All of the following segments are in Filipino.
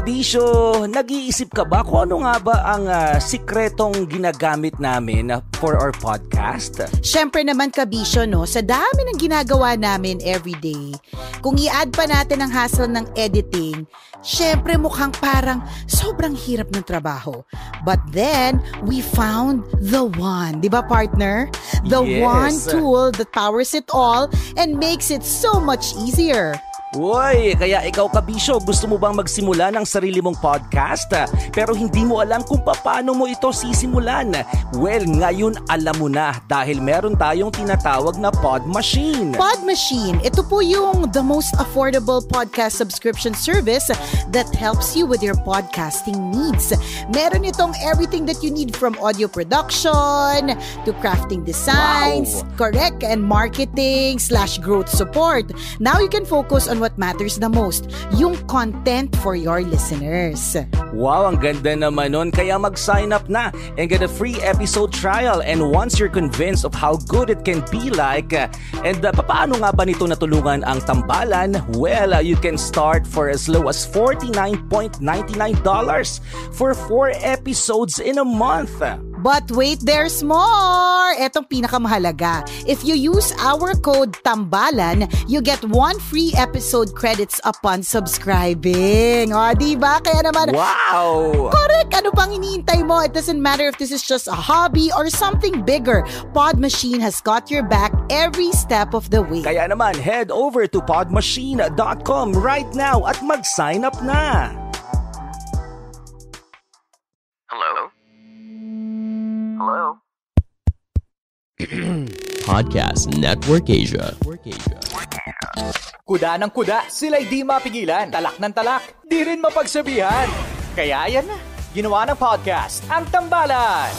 Kabisyo, nag-iisip ka ba kung ano nga ba ang uh, sikretong ginagamit namin for our podcast? Siyempre naman kabisyo, no? Sa dami ng ginagawa namin everyday, kung i-add pa natin ang hassle ng editing, syempre mukhang parang sobrang hirap ng trabaho. But then, we found the one. Di ba, partner? The Yes. one tool that powers it all and makes it so much easier. Uy, kaya ikaw kabisyo, gusto mo bang magsimula ng sarili mong podcast? Pero hindi mo alam kung paano mo ito sisimulan. Well, ngayon alam mo na dahil meron tayong tinatawag na Pod Machine. Pod Machine, ito po yung the most affordable podcast subscription service that helps you with your podcasting needs. Meron itong everything that you need from audio production to crafting designs, Wow. correct, and marketing slash growth support. Now you can focus on what matters the most, yung content for your listeners. Wow, ang ganda naman nun. Kaya mag-sign up na and get a free episode trial. And once you're convinced of how good it can be like, and uh, paano nga ba nito natulungan ang tambalan? Well, uh, you can start for as low as $49.99 for 4 episodes in a month. But wait, there's more! Etong pinakamahalaga. If you use our code TAMBALAN, you get one free episode credits upon subscribing. O, di ba? Kaya naman, Wow! Correct! Ano pang iniintay mo? It doesn't matter if this is just a hobby or something bigger. Pod Machine has got your back every step of the way. Kaya naman, head over to podmachine.com right now at mag-sign up na. Podcast Network Asia. Kuda ng kuda, sila'y di mapigilan. Talak ng talak, di rin mapagsabihan. Kaya yan na, ginawa ng podcast, ang Tambalan.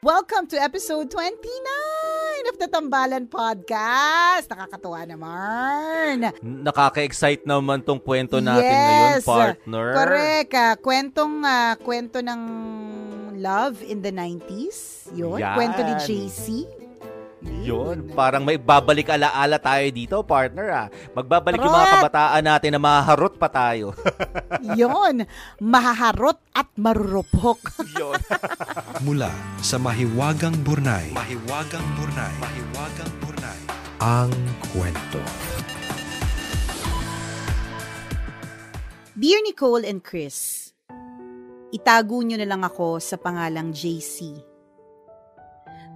Welcome to episode 29 of the Tambalan Podcast. Nakakatuwa naman. Nakaka-excite naman tong kwento natin yes, ngayon, partner. Correct. ah, kwentong, ah, kwento ng love in the 90s. Yun. Yan. Kwento ni JC. Yun, parang may babalik alaala tayo dito, partner ah. Magbabalik yung mga kabataan natin na maharot pa tayo. Yun. Mahaharot at marurupok. Yun. Mula sa Mahiwagang Burnay. Mahiwagang Burnay. Mahiwagang Burnay. Ang kwento. Dear Nicole and Chris, itago nyo na lang ako sa pangalang JC.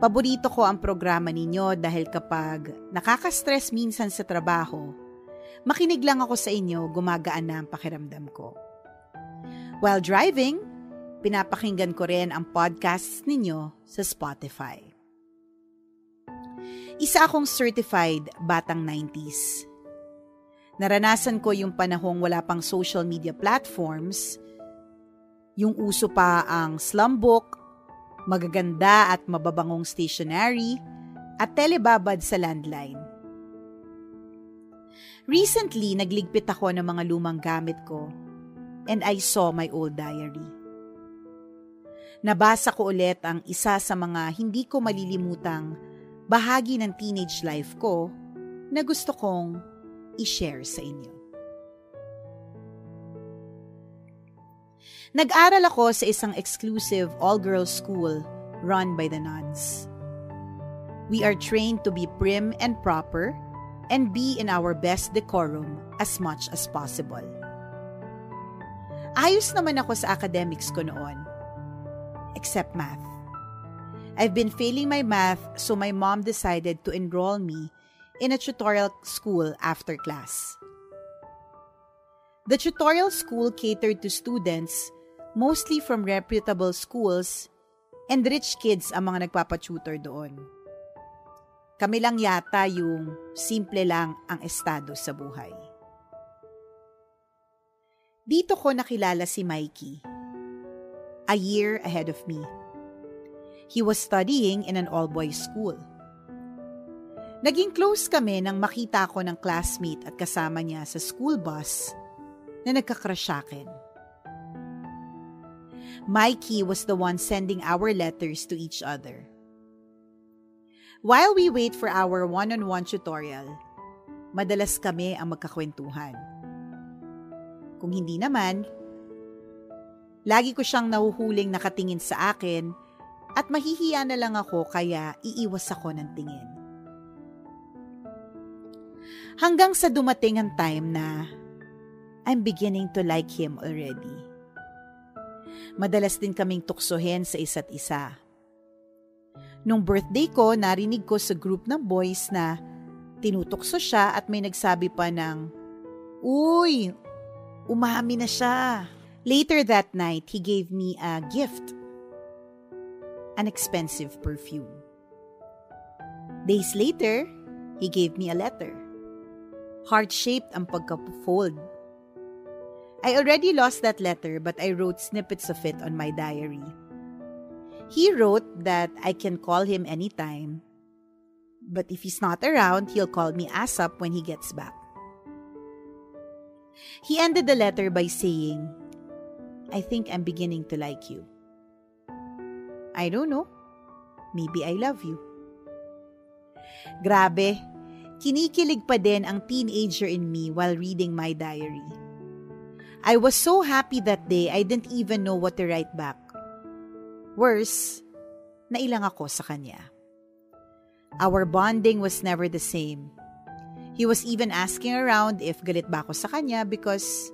Paborito ko ang programa ninyo dahil kapag nakaka-stress minsan sa trabaho, makinig lang ako sa inyo, gumagaan na ang pakiramdam ko. While driving, pinapakinggan ko rin ang podcasts ninyo sa Spotify. Isa akong certified batang 90s. Naranasan ko yung panahong wala pang social media platforms, yung uso pa ang slumbook, magaganda at mababangong stationery, at telebabad sa landline. Recently, nagligpit ako ng mga lumang gamit ko and I saw my old diary. Nabasa ko ulit ang isa sa mga hindi ko malilimutang bahagi ng teenage life ko na gusto kong i-share sa inyo. Nag-aral ako sa isang exclusive all-girls school run by the nuns. We are trained to be prim and proper and be in our best decorum as much as possible. Ayos naman ako sa academics ko noon. Except math. I've been failing my math so my mom decided to enroll me in a tutorial school after class. The tutorial school catered to students mostly from reputable schools, and rich kids ang mga nagpapatutor doon. Kami lang yata yung simple lang ang estado sa buhay. Dito ko nakilala si Mikey, a year ahead of me. He was studying in an all-boys school. Naging close kami nang makita ko ng classmate at kasama niya sa school bus na nagkakrush akin. Mikey was the one sending our letters to each other. While we wait for our one-on-one tutorial, madalas kami ang magkakwentuhan. Kung hindi naman, lagi ko siyang nahuhuling nakatingin sa akin at mahihiya na lang ako kaya iiwas ako ng tingin. Hanggang sa dumating ang time na I'm beginning to like him already. Madalas din kaming tuksohin sa isa't isa. Nung birthday ko, narinig ko sa group ng boys na tinutukso siya at may nagsabi pa ng, Uy, umami na siya. Later that night, he gave me a gift. An expensive perfume. Days later, he gave me a letter. Heart-shaped ang pagka-fold I already lost that letter, but I wrote snippets of it on my diary. He wrote that I can call him anytime, but if he's not around, he'll call me ASAP when he gets back. He ended the letter by saying, I think I'm beginning to like you. I don't know. Maybe I love you. Grabe, kinikilig pa din ang teenager in me while reading my diary. I was so happy that day I didn't even know what to write back. Worse, nailang ako sa kanya. Our bonding was never the same. He was even asking around if galit ba ako sa kanya because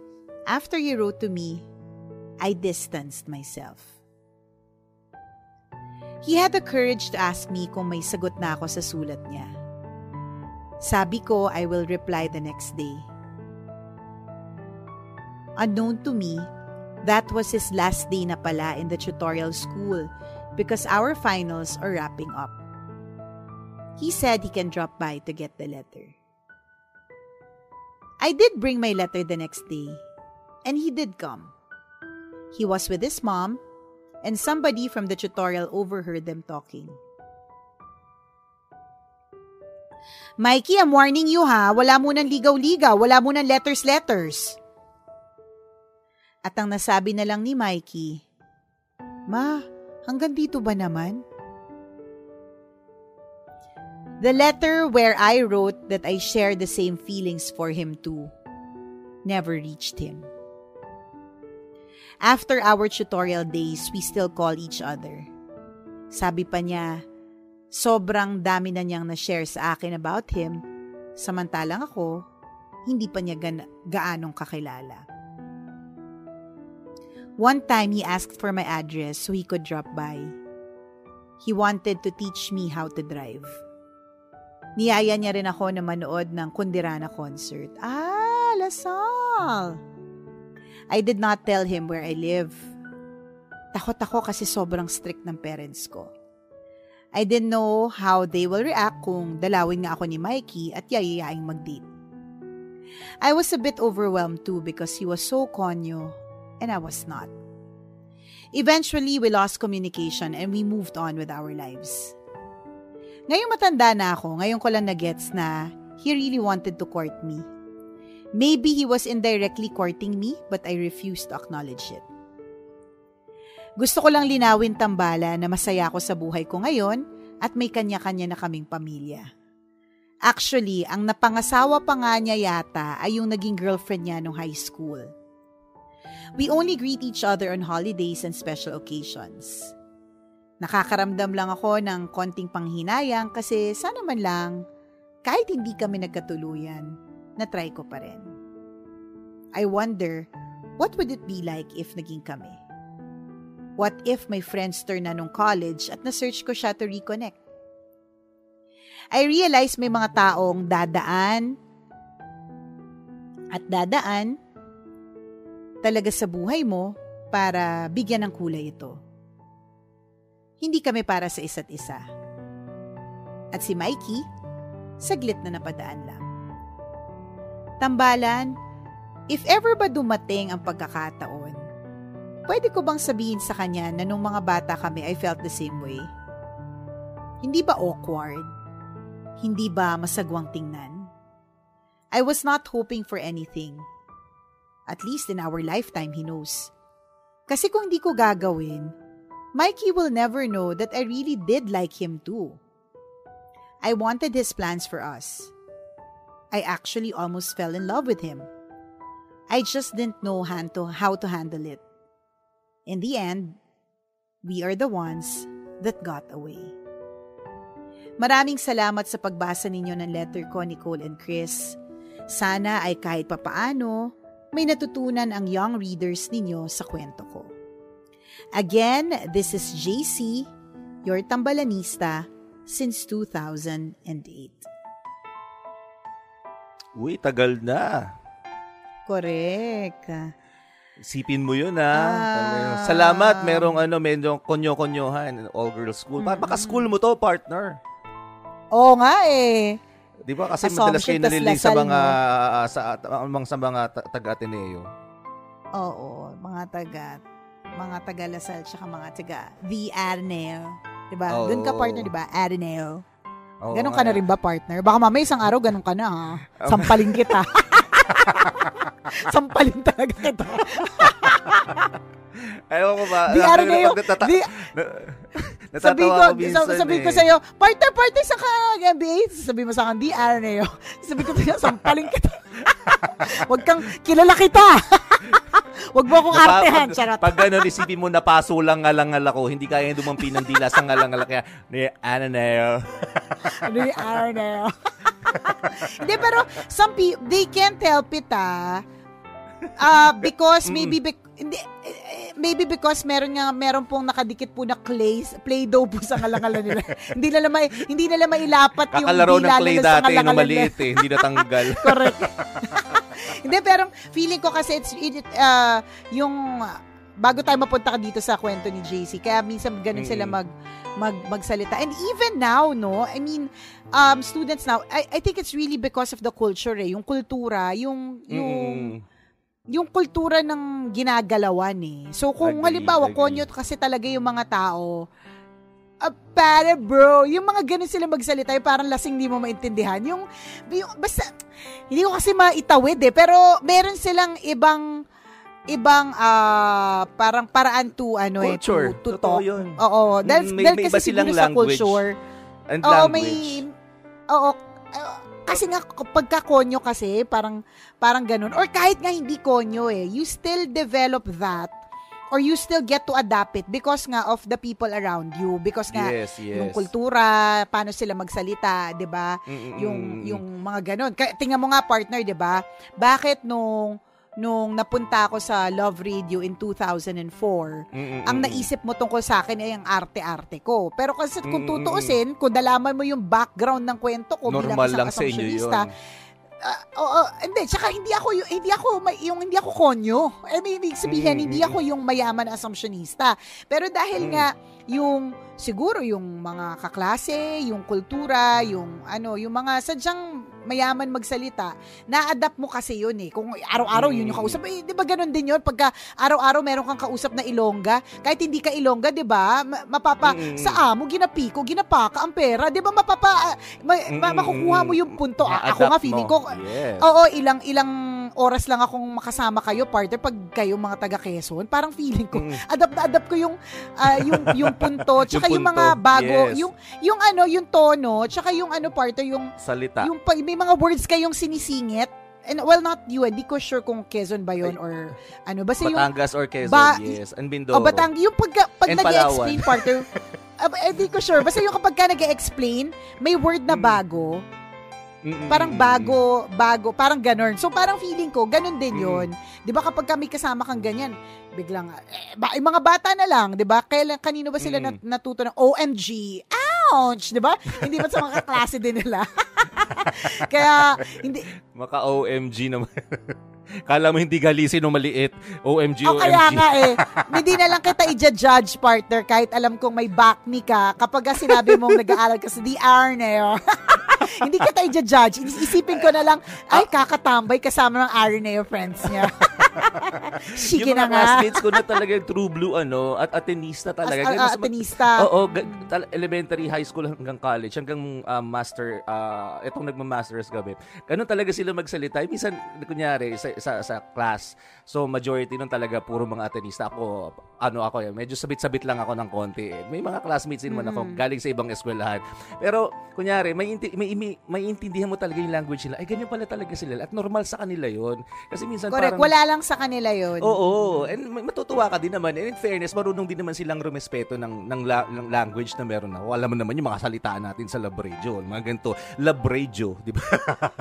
after he wrote to me, I distanced myself. He had the courage to ask me kung may sagot na ako sa sulat niya. Sabi ko I will reply the next day. Unknown to me, that was his last day na pala in the tutorial school because our finals are wrapping up. He said he can drop by to get the letter. I did bring my letter the next day, and he did come. He was with his mom, and somebody from the tutorial overheard them talking. Mikey, I'm warning you ha. Wala mo nang ligaw-ligaw. Wala mo letters-letters. At ang nasabi na lang ni Mikey, Ma, hanggang dito ba naman? The letter where I wrote that I share the same feelings for him too never reached him. After our tutorial days, we still call each other. Sabi pa niya, sobrang dami na niyang na-share sa akin about him, samantalang ako, hindi pa niya ga- gaanong kakilala. One time, he asked for my address so he could drop by. He wanted to teach me how to drive. Niyaya niya rin ako na manood ng Kundirana concert. Ah, Lasal! I did not tell him where I live. Takot ako kasi sobrang strict ng parents ko. I didn't know how they will react kung dalawin nga ako ni Mikey at yayayaing mag-date. I was a bit overwhelmed too because he was so konyo and I was not. Eventually, we lost communication and we moved on with our lives. Ngayong matanda na ako, ngayon ko lang na-gets na he really wanted to court me. Maybe he was indirectly courting me but I refused to acknowledge it. Gusto ko lang linawin tambala na masaya ako sa buhay ko ngayon at may kanya-kanya na kaming pamilya. Actually, ang napangasawa pa nga niya yata ay yung naging girlfriend niya nung high school. We only greet each other on holidays and special occasions. Nakakaramdam lang ako ng konting panghinayang kasi sana man lang, kahit hindi kami nagkatuluyan, na-try ko pa rin. I wonder, what would it be like if naging kami? What if my friends turn na nung college at na-search ko siya to reconnect? I realize may mga taong dadaan at dadaan talaga sa buhay mo para bigyan ng kulay ito. Hindi kami para sa isa't isa. At si Mikey, saglit na napadaan lang. Tambalan, if ever ba dumating ang pagkakataon, pwede ko bang sabihin sa kanya na nung mga bata kami I felt the same way? Hindi ba awkward? Hindi ba masagwang tingnan? I was not hoping for anything. At least in our lifetime, he knows. Kasi kung di ko gagawin, Mikey will never know that I really did like him too. I wanted his plans for us. I actually almost fell in love with him. I just didn't know how to handle it. In the end, we are the ones that got away. Maraming salamat sa pagbasa ninyo ng letter ko, Nicole and Chris. Sana ay kahit papaano, may natutunan ang young readers ninyo sa kwento ko. Again, this is JC, your tambalanista since 2008. Uy, tagal na. Correct. Sipin mo yun ha. Ah. Salamat, merong ano, merong konyo-konyohan, all-girls school. Mm-hmm. Baka school mo to, partner. Oo nga eh. Di ba kasi madalas kayo naliling sa mga sa, uh, sa mga taga Ateneo. Oo, mga taga mga taga Lasal tsaka mga taga The Ateneo. Di ba? Oh. Doon ka partner, di ba? Ateneo. Oh, ganun ka na rin ba, partner? Baka mamaya isang araw ganun ka na, ha? Sampalin kita. Sampalin talaga kita. Ayaw ko ba? Di Ateneo. Di, sabi ko, minsan, sabi eh. ko sa'yo, partner, partner sa ka NBA. Sabi mo sa akin, di Ateneo. Sabi ko sa'yo, sampalin kita. Huwag kang, kilala kita. Huwag mo akong Napa, artehan, charot. Pag, gano'n, isipin mo, napaso lang ngalangal ako. Hindi kaya dumampi ng dila sa ngalangal. Kaya, ni Ananeo. ni Ananeo. Hindi, pero some people, they can't help it, ah. Uh, because maybe, be, hindi, maybe because meron nga meron pong nakadikit po na clay play-doh po sa ngalangalan nila. hindi nila may hindi nila mailapat yung Kakalaro ng clay dati nung maliit eh, hindi natanggal. Correct. hindi pero feeling ko kasi it's it, uh, yung bago tayo mapunta ka dito sa kwento ni JC, kaya minsan ganun sila mag mag magsalita. And even now, no, I mean, um students now, I I think it's really because of the culture eh, yung kultura, yung yung mm-hmm yung kultura ng ginagalawan eh. So kung agree, halimbawa, agree. konyo kasi talaga yung mga tao, uh, para bro, yung mga ganun sila magsalita, yung parang lasing hindi mo maintindihan. Yung, yung, basta, hindi ko kasi maitawid eh, pero meron silang ibang, ibang uh, parang paraan to ano culture. eh to, to talk. Yun. Oo, dahil, may, dahil may kasi siguro sa culture. And oo, language. may oo, uh, kasi nga pagka konyo kasi parang parang ganun. Or kahit nga hindi konyo eh you still develop that or you still get to adapt it because nga of the people around you. Because nga yes, yes. yung kultura paano sila magsalita 'di ba? Yung yung mga ganun. Tingnan mo nga partner 'di ba? Bakit nung nung napunta ako sa Love Radio in 2004, Mm-mm-mm. ang naisip mo tungkol sa akin ay ang arte-arte ko. Pero kasi kung tutuusin, kung dalaman mo yung background ng kwento ko Normal bilang isang lang sa inyo yun. Uh, oh, oh, hindi, tsaka hindi ako yung hindi ako yung hindi ako konyo. I mean, ibig sabihin mm-hmm. hindi ako yung mayaman na assumptionista. Pero dahil mm. nga yung siguro yung mga kaklase, yung kultura, yung ano, yung mga sadyang mayaman magsalita, na-adapt mo kasi yun eh. Kung araw-araw yun yung kausap, eh, di ba ganun din yun? Pagka araw-araw meron kang kausap na ilongga, kahit hindi ka ilongga, di ba? Ma- Mapapa, Mm. sa amo, ginapiko, ginapaka ang pera. Di ba mapapa, ma- ma- Mm. makukuha mo yung punto. A- ako Ma-adapt nga, feeling mo. ko, Yes. oo, ilang, ilang oras lang akong makasama kayo, partner, pag kayo mga taga Quezon, parang feeling ko, adapt na adapt ko yung, ah, yung, yung punto, tsaka yung, Yung mga punto, bago, yes. yung, yung ano, yung tono, tsaka yung ano, partner, yung, Salita. yung may mga words kayong sinisingit, and well, not you, hindi ko sure kung Quezon ba yun or ano, basta yung, Batangas or Quezon, Ba- yes. And Mindoro. o Batang, yung pag, pag nag-explain, partner, ah, hindi ko sure, basta yung kapag ka nag-explain, may word na bago, Mm-mm. parang bago, bago, parang ganon. So parang feeling ko, ganon din yun. 'Di ba kapag kami kasama kang ganyan, biglang eh, ba, yung mga bata na lang, 'di ba? Kailan kanino ba sila nat- natuto ng OMG? Ouch, 'di ba? Hindi ba sa mga kaklase din nila? Kaya hindi Maka OMG naman. Kala mo hindi galisin o maliit. OMG, O OMG. kaya nga eh, hindi na lang kita i-judge partner kahit alam kong may back me ka kapag ka sinabi mong nag-aaral ka sa DR na yun. hindi kita i-judge. Isipin ko na lang, ay kakatambay kasama ng Araneo friends niya. Sige yung na nga. classmates ko na talaga true blue ano at atenista talaga. As- mag- atenista. Oo, ga- tal- elementary, high school hanggang college, hanggang ah, master, ah, itong nagma-masters gabi. Ganun talaga sila magsalita. Minsan, kunyari, sa, sa, sa class, so majority nun talaga puro mga atenista. Ako, ano ako, eh, medyo sabit-sabit lang ako ng konti. eh. May mga classmates din naman ako Mm. galing sa ibang eskwelahan. Pero, kunyari, may, inti- may, may, may intindihan mo talaga yung language nila. Ay, ganyan pala talaga sila. At normal sa kanila yon Kasi minsan Correct, parang... wala lang sa kanila yun. Oo, and ma- matutuwa ka din naman. And in fairness, marunong din naman silang rumespeto ng, ng, la- ng language na meron ako. Alam mo naman yung mga salitaan natin sa radio. Mga ganito, radio, di ba?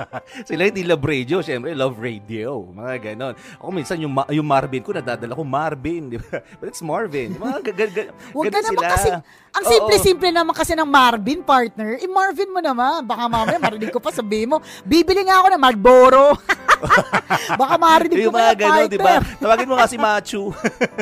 Sila hindi radio, syempre love radio. Mga ganon. Ako minsan yung, Ma- yung Marvin ko, nadadala ko Marvin, di ba? It's Marvin. Mga ga- ga- Huwag ka naman sila. kasi, ang simple-simple naman kasi ng Marvin, partner. Eh, Marvin mo naman. Baka mamaya marinig ko pa sabihin mo, bibili nga ako ng Marlboro. Baka marinig ko mga gano'n, di ba? Tawagin mo nga si Machu.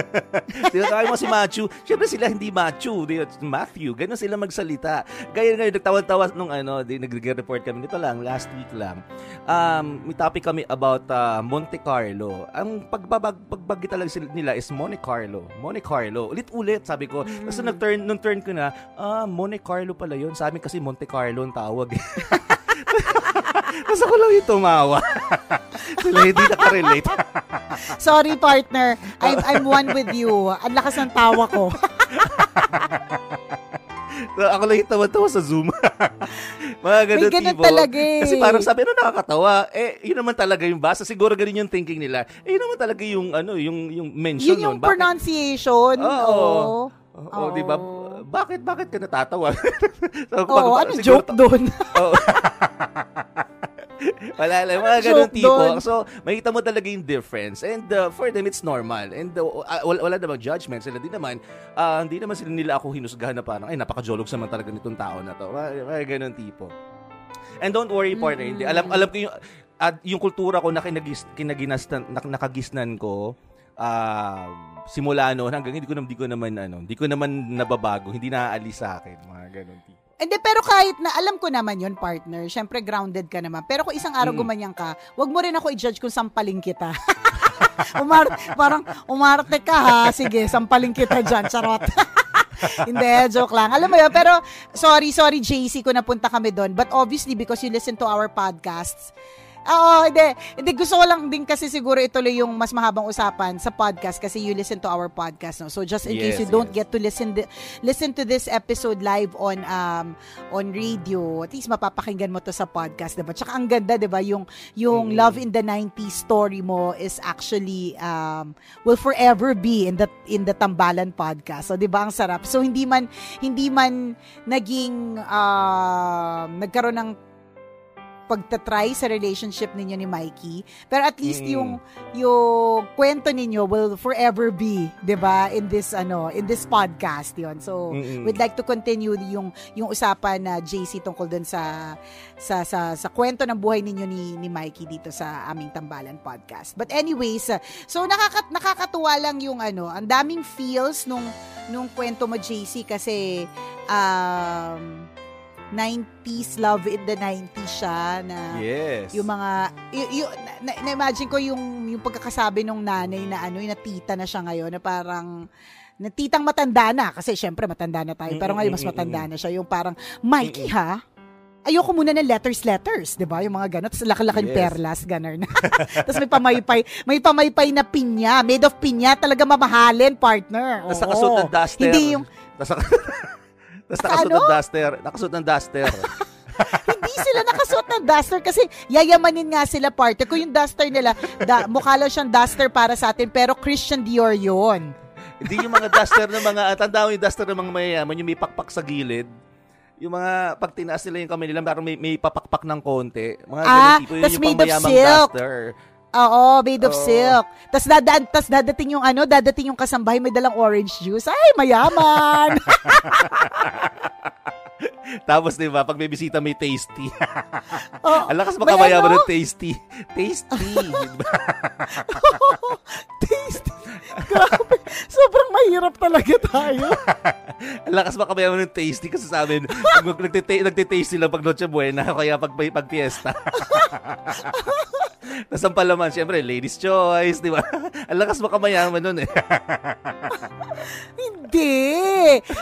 di ba? Tawagin mo si Machu. Siyempre sila hindi Machu. Di, Matthew. Ganun sila magsalita. Gaya ngayon, nagtawa-tawa nung ano, di, nag-report kami. Nito lang, last week lang. Um, may topic kami about uh, Monte Carlo. Ang pagbabag, pagbagi talaga sila, nila is Monte Carlo. Monte Carlo. Ulit-ulit, sabi ko. Tapos nung nag-turn, nung turn ko na, ah, Monte Carlo pala yun. Sa amin kasi Monte Carlo ang tawag. Tapos ako lang yung tumawa. Sila hindi nakarelate. Sorry, partner. I'm, I'm one with you. Ang lakas ng tawa ko. So, ako lang yung tawa-tawa sa Zoom. Mga ganun May ganun talaga eh. Kasi parang sabi, ano nakakatawa? Eh, yun naman talaga yung basa. Siguro ganun yung thinking nila. Eh, yun naman talaga yung, ano, yung, yung mention Yun yung nun. Bakit- pronunciation. Oo. Oo. Oo, di ba? Bakit, bakit ka natatawa? so, Oo, ano siguro- joke doon? Oo. Wala lang, mga Joke ganun tipo. doon. So, makita mo talaga yung difference. And uh, for them, it's normal. And uh, uh, wala, wala namang judgment. Sila din naman, ah, hindi naman sila nila ako hinusgahan na parang, ay, napaka-jolog naman talaga nitong tao na to. Mga, mga ganun tipo. And don't worry, partner. Hindi. Alam, alam ko yung, at yung kultura ko na kinagis, kinaginastan, na, nakagisnan ko, ah, simula noon hanggang hindi ko, na- hindi ko naman, ano, hindi ko naman nababago, hindi naaalis sa akin. Mga ganun tipo. Hindi, pero kahit na, alam ko naman yon partner, syempre grounded ka naman. Pero kung isang araw Mm. gumanyan ka, wag mo rin ako i-judge kung sampaling kita. Umar, parang umarte ka ha, sige, sampaling kita dyan, charot. Hindi, joke lang. Alam mo yun, pero sorry, sorry JC kung napunta kami doon. But obviously, because you listen to our podcasts, Oo, hindi. Hindi, gusto ko lang din kasi siguro ituloy yung mas mahabang usapan sa podcast kasi you listen to our podcast. No? So just in case Yes, you don't yes. get to listen di- listen to this episode live on um on radio, at least mapapakinggan mo to sa podcast, 'di ba? Tsaka ang ganda, 'di ba? Yung yung Love in the 90s story mo is actually um will forever be in the in the Tambalan podcast. So 'di ba ang sarap. So hindi man hindi man naging um nagkaroon ng pagtatry sa relationship ninyo ni Mikey. Pero at least Mm. yung yung kwento ninyo will forever be, 'di ba, in this ano, in this podcast 'yon. So, Mm-mm. we'd like to continue yung yung usapan na JC tungkol dun sa sa sa sa kwento ng buhay ninyo ni ni Mikey dito sa aming Tambalan podcast. But anyways, so nakaka, nakakatuwa lang yung ano, ang daming feels nung nung kwento mo JC kasi um 90s love in the 90s siya na Yes. yung mga y- y- na, na, imagine ko yung yung pagkakasabi nung nanay na ano yung natita na siya ngayon na parang na titang matanda na. Kasi syempre matanda na tayo pero ngayon mas matanda na siya. Yung parang Mikey ha? Ayoko muna ng letters letters. 'di ba? Yung mga ganun. Tapos laki-laking Yes. perlas ganun. Tapos may pamaypay may pamaypay na pinya made of pinya talaga mamahalin partner. Tapos Oo. nakasuot ng duster. hindi yung Tapos Tapos nakasuot Ano? ng duster. Nakasuot ng duster. hindi sila nakasuot ng duster kasi yayamanin nga sila partner. Kung yung duster nila, da, mukha lang siyang duster para sa atin, pero Christian Dior yun. Hindi yung mga duster ng mga, tanda mo yung duster ng mga mayayaman, yung may pakpak sa gilid. Yung mga, pag tinaas nila yung kamay nila, parang may, may papakpak ng konti. Mga Ah, ganun tipo, yung pangmayamang silk. duster. Oo, made of Oo. silk. Tapos dadaan, tas dadating yung ano, dadating yung kasambahay may dalang orange juice. Ay, mayaman. Tapos, di ba, pag may bisita, may tasty. oh, Ang lakas may makabayaman ano? ng tasty. Tasty. di ba? Tasty. Grabe. Sobrang mahirap talaga tayo. Ang lakas makabayaman ng tasty kasi sa amin, nag- nagtita- nagtitaste sila pag Noche Buena, kaya pag, pag fiesta. Tapos ang palaman, syempre, ladies choice, di ba? Ang lakas makamayaman nun eh. Hindi.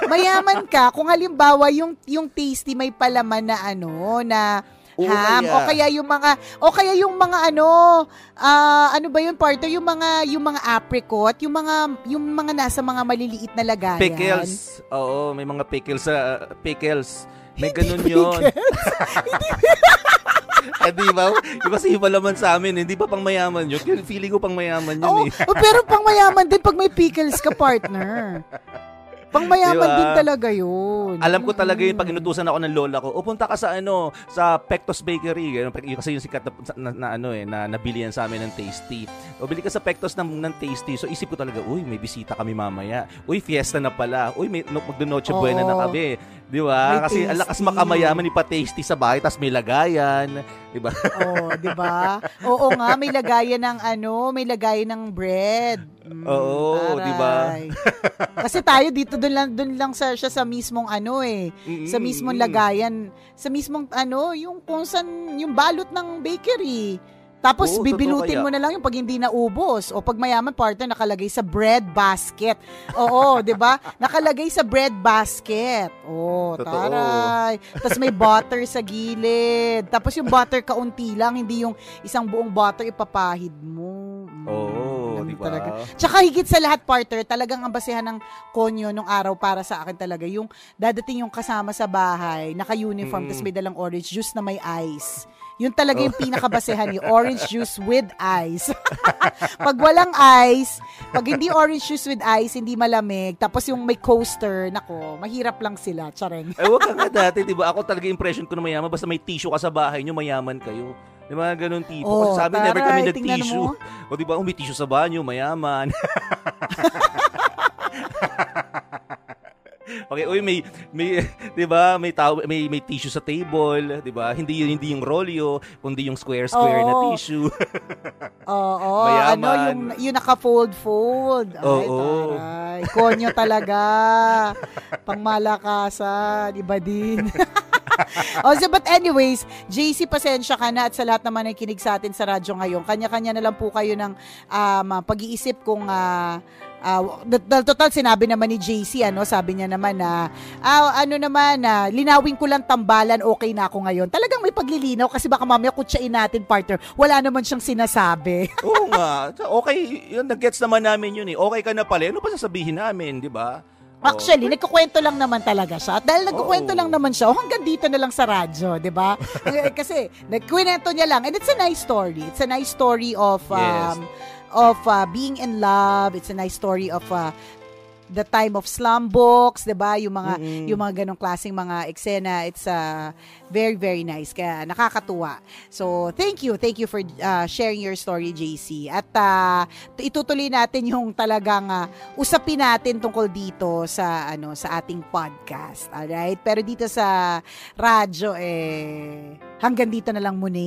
Mayaman ka kung halimbawa yung yung tasty may palaman na ano na Oo, ham kaya. o kaya yung mga o kaya yung mga ano ah, ano ba yun partner yung mga yung mga apricot yung mga yung mga nasa mga maliliit na lagayan Pickles. Oo, may mga pickles sa pickles. May Hindi ganun yun. pickles. Eh, ba? Iba kasi yung palaman sa amin, hindi pa pang mayaman yun. Feeling ko pang mayaman yun Oo, eh. oh, pero pang mayaman din pag may pickles ka partner pang mayaman Diba? din talaga yun Alam ko talaga yun pag Mm. inutusan ako ng lola ko, o punta ka sa ano, sa Pectos Bakery. Ganun, kasi yung sikat na, na, na ano eh, na nabili yan sa amin ng Tasty. O bili ka sa Pectos ng, ng Tasty. So isip ko talaga, uy, may bisita kami mamaya. Uy, fiesta na pala. Uy, may no, magdo-noche buena na kami. Di ba? May Kasi ang lakas makamayaman ni pa Tasty sa bahay, tas may lagayan. Di ba? Oh, 'di ba? Oo nga, may lagayan ng ano, may lagayan ng bread. Mm, Oo, 'di ba? Kasi tayo dito doon lang doon lang sa siya sa mismong ano eh, sa mismong lagayan, sa mismong ano, yung kung saan yung balot ng bakery. Tapos Oo, kaya. mo na lang yung pag hindi naubos o pag mayaman partner nakalagay sa bread basket. Oo, 'di ba? Nakalagay sa bread basket. Oh, Totoo. taray. Tapos may butter sa gilid. Tapos yung butter kaunti lang, hindi yung isang buong butter ipapahid mo. Mm, Oo, di ba? talaga. Tsaka higit sa lahat, partner, talagang ang basehan ng konyo nung araw para sa akin talaga, yung dadating yung kasama sa bahay, naka-uniform, Mm. tapos may dalang orange juice na may ice. Yun talaga yung pinakabasehan ni orange juice with ice. pag walang ice, pag hindi orange juice with ice, hindi malamig, tapos yung may coaster, nako, mahirap lang sila, tsareng. Eh, wag ka nga dati, di ba? Ako talaga impression ko na mayaman, basta may tissue ka sa bahay nyo, mayaman kayo. Di ba? Ganun tipo. Oh, Kasi sabi, never kami nag-tissue. O di ba, oh, may tissue sa banyo, mayaman. Okay, uy, may may 'di ba, may tao, may may tissue sa table, 'di ba? Hindi hindi yung rolyo, kundi yung square square na Oo. tissue. Oo, Mayaman. ano yung yung naka-fold-fold. Ay, Oo. taray. Konyo talaga. Pangmalakasan, iba din. oh, so, but anyways, JC, pasensya ka na at sa lahat naman ay kinig sa atin sa radyo ngayon. Kanya-kanya na lang po kayo ng um, pag-iisip kung ah, d- total sinabi naman ni JC ano sabi niya naman na ah, ano naman na linawin ko lang tambalan okay na ako ngayon talagang may paglilinaw kasi baka mamaya kutsain natin partner wala naman siyang sinasabi Oo nga. Okay, yun nag-gets naman namin yun eh. Okay ka na pala. Ano pa sasabihin namin, 'di ba? Oh. Actually, nagkukwento lang naman talaga siya. At dahil nagkukwento Oo. lang naman siya, oh, hanggang dito na lang sa radyo, di ba? Eh, Kasi, nagkwento niya lang. And it's a nice story. It's a nice story of, Yes. Of uh, being in love. It's a nice story of uh, the time of slum books, 'di ba? Yung mga Mm-mm. yung mga ganong klaseng mga eksena, it's uh, very very nice. Kaya nakakatuwa. So, thank you. Thank you for uh, sharing your story, JC. At uh, itutuloy natin yung talagang uh, usapin natin tungkol dito sa ano sa ating podcast. Alright? Pero dito sa radyo eh hanggang dito na lang muna.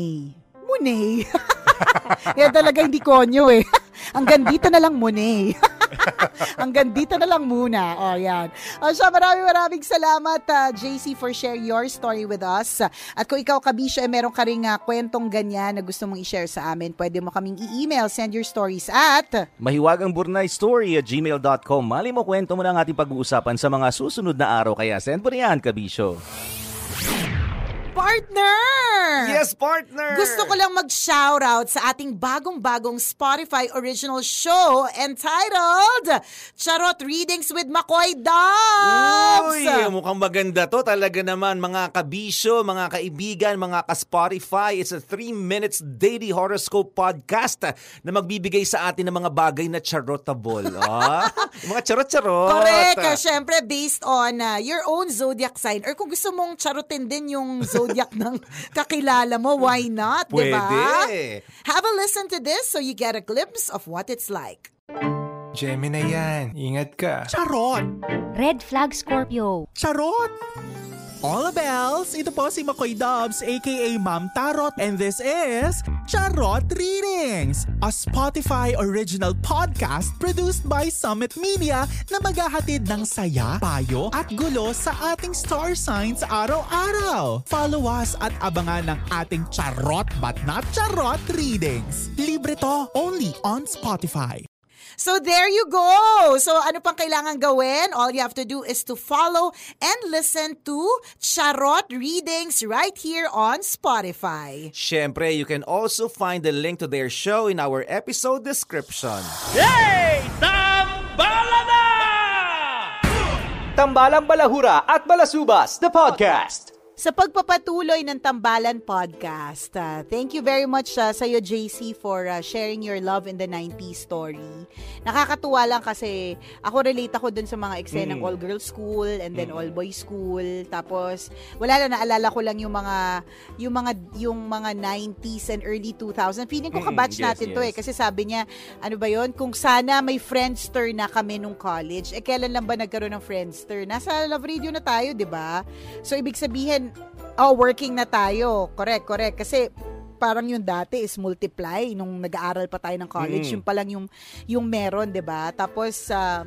Muna. Kaya talaga hindi konyo eh. Hanggang dito na lang muna. eh. Hanggang dito na lang muna. O, yan. O, siya, maraming maraming salamat, uh, JC, for sharing your story with us. At kung ikaw, Kabisyo, eh, meron ka rin uh, kwentong ganyan na gusto mong i-share sa amin, pwede mo kaming i-email, send your stories at... Mahiwagang Burnay Story at gmail.com. Mali mo kwento mo na ang ating pag-uusapan sa mga susunod na araw, kaya send mo yan, Kabisyo. Partner! Yes, partner! Gusto ko lang mag-shoutout sa ating bagong-bagong Spotify original show entitled Charot Readings with McCoy Dobbs! Uy, mukhang maganda to. Talaga naman, mga kabisyo, mga kaibigan, mga ka-Spotify. It's a 3 minutes daily horoscope podcast na magbibigay sa atin ng mga bagay na charotable. ah? mga charot-charot. Correct. Siyempre, based on uh, your own zodiac sign or kung gusto mong charutin din yung zodiac ng kakilala mo, why not? Pwede. Diba? Have a listen to this so you get a glimpse of what it's like. Gemini yan. Ingat ka. Charot! Red flag Scorpio. Charot! All bells, ito po si Makoy Dobbs aka Ma'am Tarot and this is Charot Readings, a Spotify original podcast produced by Summit Media na maghahatid ng saya, payo at gulo sa ating star signs araw-araw. Follow us at abangan ng ating charot but not charot readings. Libre to only on Spotify. So there you go. So ano pang kailangan gawin? All you have to do is to follow and listen to Charot Readings right here on Spotify. Siyempre, you can also find the link to their show in our episode description. Hey! Tambala na! Tambalang Balahura at Balasubas, the podcast. Sa pagpapatuloy ng Tambalan Podcast, uh, thank you very much uh, sa iyo, JC, for uh, sharing your love in the 90s story. Nakakatuwa lang kasi ako relate ako dun sa mga eksenang mm. all-girls school and then mm. all-boys school. Tapos, wala na, naalala ko lang yung mga, yung mga, yung mga 90s and early 2000s. Feeling ko kabatch mm, yes, natin yes. to eh. Kasi sabi niya, ano ba yon kung sana may Friendster na kami nung college, eh kailan lang ba nagkaroon ng Friendster? Nasa Love Radio na tayo, di ba? So, ibig sabihin, oh, working na tayo. Correct, correct. Kasi parang yung dati is multiply nung nag-aaral pa tayo ng college. Mm. Yung pa lang yung, yung meron, di ba? Tapos, uh,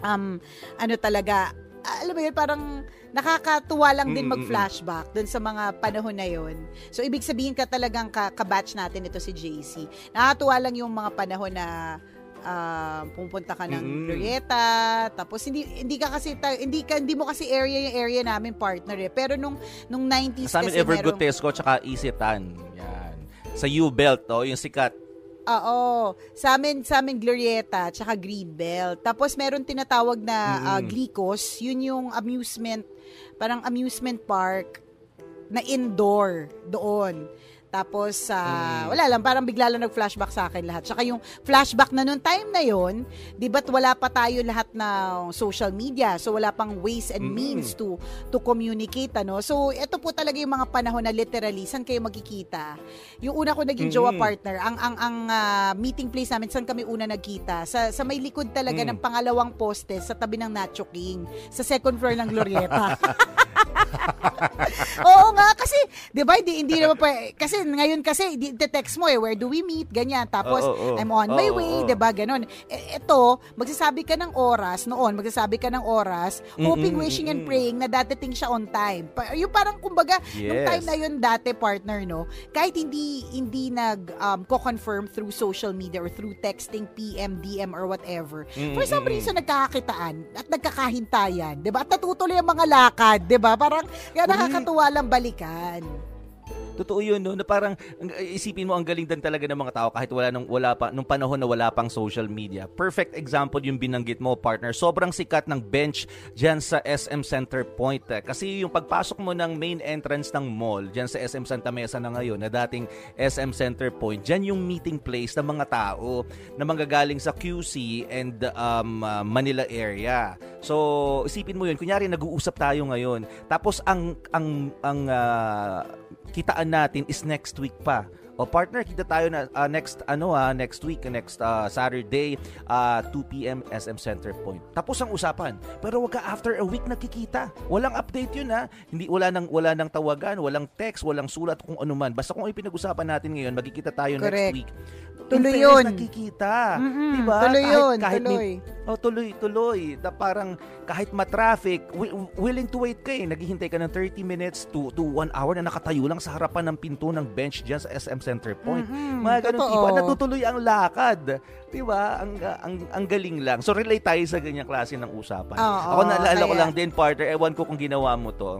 um, ano talaga, alam mo yun, parang nakakatuwa lang din mag-flashback dun sa mga panahon na yun. So, ibig sabihin ka talagang ka- kabatch natin ito si JC. Nakakatuwa lang yung mga panahon na uh, pupunta ka ng mm. Glorieta, tapos hindi hindi ka kasi ta, hindi ka hindi mo kasi area yung area namin partner eh. Pero nung nung 90s Sa amin kasi Evergood merong... Tesco tsaka Isitan. Yan. Sa U-Belt, oh, yung sikat. Oo. Sa amin, sa amin Glorieta, tsaka Greenbelt. Tapos meron tinatawag na mm-hmm. uh, Glicos. Yun yung amusement, parang amusement park na indoor doon. Tapos, uh, wala lang, parang bigla lang nag-flashback sa akin lahat. Tsaka yung flashback na noon time na yon di ba't wala pa tayo lahat na social media. So, wala pang ways and means to to communicate, ano. So, ito po talaga yung mga panahon na literally, saan kayo magkikita? Yung una ko naging jowa partner, ang ang ang uh, meeting place namin, saan kami una nagkita? Sa, sa may likod talaga mm. ng pangalawang poste sa tabi ng Nacho King, sa second floor ng Glorieta. Oo nga, kasi, di ba, hindi, hindi naman pa, kasi ngayon kasi, text mo eh, where do we meet, ganyan. Tapos, oh, oh, oh. I'm on my oh, way, oh. di ba, ganun. E, ito, magsasabi ka ng oras, noon, magsasabi ka ng oras, hoping, mm-mm, wishing, and praying na dadating siya on time. Yung parang, kumbaga, yes. nung time na yun dati, partner, no, kahit hindi, hindi nag, um, co-confirm through social media or through texting, PM, DM, or whatever, mm-mm, for some reason, nagkakakitaan at nagkakahintayan, di ba? At natutuloy ang mga lakad, di ba? Parang, kaya nakakatuwa lang balikan. Totoo yun, no? Na parang isipin mo ang galing din talaga ng mga tao kahit wala nung wala pa nung panahon na wala pang social media. Perfect example yung binanggit mo, partner. Sobrang sikat ng bench diyan sa SM Center Point. Kasi yung pagpasok mo ng main entrance ng mall diyan sa SM Santa Mesa na ngayon na dating SM Center Point, diyan yung meeting place ng mga tao na manggagaling sa QC and um, uh, Manila area. So, isipin mo yun, kunyari nag-uusap tayo ngayon. Tapos ang ang ang uh, kitaan natin is next week pa O partner, kita tayo na uh, next ano ah, next week, next uh, Saturday, uh, 2 p.m. SM Center Point. Tapos ang usapan. Pero wag ka after a week nakikita. Walang update 'yun ha. Hindi wala nang wala nang tawagan, walang text, walang sulat kung ano man. Basta kung ay pinag-usapan natin ngayon, magkikita tayo Correct. next week. Tuloy yun. nakikita. Mm-mm, Diba? tuloy Kahit- yun, kahit may- tuloy. Oh, tuloy, tuloy. Na parang kahit ma-traffic, wi- willing to wait ka eh. Naghihintay ka ng 30 minutes to, to 1 hour na nakatayo lang sa harapan ng pinto ng bench dyan sa SM Center Point. Mhm, Mga ganun totoo. tipo. Natutuloy ang lakad. Diba? Ang, ang, ang galing lang. So relate tayo sa ganyang klase ng usapan. Oo, Ako naalala ko kaya- lang din, partner, ewan ko kung ginawa mo to.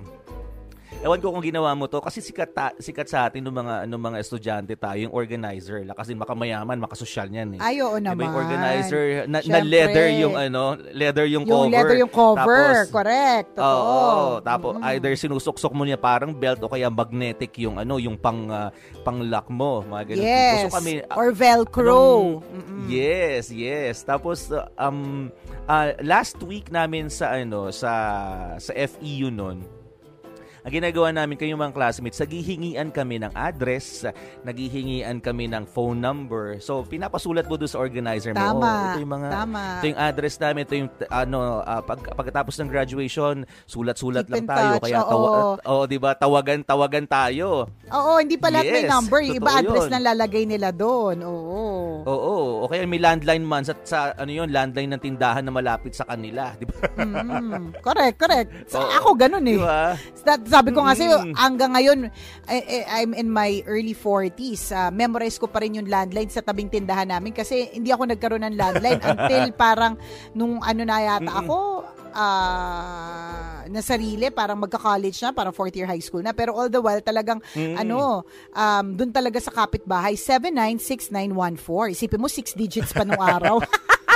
Ewan ko kung ginawa mo to kasi sikat ta- sikat sa atin ng mga ng mga estudyante tayo yung organizer la kasi makamayaman makasosyal niyan eh. Ay, oo Diba naman. yung organizer na, na leather yung ano, leather yung, Yung cover. leather yung cover. Tapos, Correct. Oo, tapos either sinusuksok mo niya parang belt o kaya magnetic yung ano, yung pang ah, pang lock mo, mga ganun. Yes. So kami ah, Or Velcro. anong- yes, yes. Tapos uh, um ah, last week namin sa ano sa sa FEU noon, ang ginagawa namin kayong mga classmates, naghihingian kami ng address, naghihingian kami ng phone number. So, pinapasulat mo doon sa organizer mo. Tama, "Oh, ito yung mga, tama. ito yung address namin, ito yung, ano, ah, pag, pagkatapos ng graduation, sulat-sulat Keep lang tayo. touch, Kaya, tawa, oo. oh, di ba, tawagan, tawagan tayo. Oo, hindi pa lahat may Yes, number. Yung Iba address yun. na lalagay nila doon. Oo. Oo, o kaya may landline man sa, sa ano yun, landline ng tindahan na malapit sa kanila, di ba? Mm, correct, correct. Sa, Oo. ako ganun eh. Di ba? Sa- Sabi ko nga sa'yo, Mm. hanggang ngayon, I, I- I'm in my early 40s. ah, memorize ko pa rin yung landline sa tabing tindahan namin kasi hindi ako nagkaroon ng landline until parang nung ano na yata Mm-mm. ako, ah, na sarili, parang magka-college na, parang fourth year high school na. Pero all the while, talagang, Mm-mm. ano, um, dun talaga sa kapitbahay, 796914. Isipin mo, six digits pa nung araw.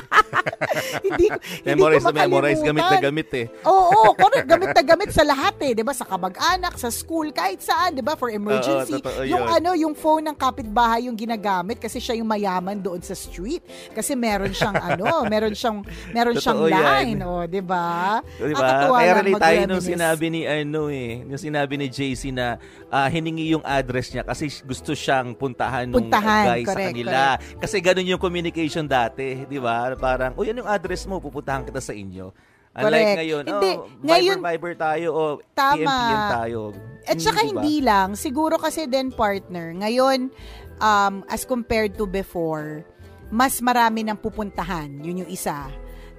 hindi ko, hindi Memorize ko na memorize, gamit na gamit eh. Oo, correct. Gamit na gamit sa lahat eh. 'Di ba Sa kamag-anak, sa school, kahit saan. 'di ba For emergency. Oo, totoo yung yun. ano, yung phone ng kapitbahay yung ginagamit kasi siya yung mayaman doon sa street. Kasi meron siyang ano, meron siyang, meron siyang Totoo yan. line. Oh, 'di ba? Di ba? Nakakatuwa Kaya relate tayo nung sinabi ni ano eh, nung sinabi ni JC na ah, hiningi yung address niya kasi gusto siyang puntahan Puntahan, guy sa correct, kanila. Kasi ganun yung communication dati, di ba? Parang, o yan yung address mo, pupuntahan kita sa inyo. Unlike Correct. ngayon, Hindi, oh, ngayon- Viber, Viber tayo o Tama. PM-PM tayo. At Mm, saka di ba? hindi lang, siguro kasi din partner, ngayon, um, as compared to before, mas marami ng pupuntahan. Yun yung isa.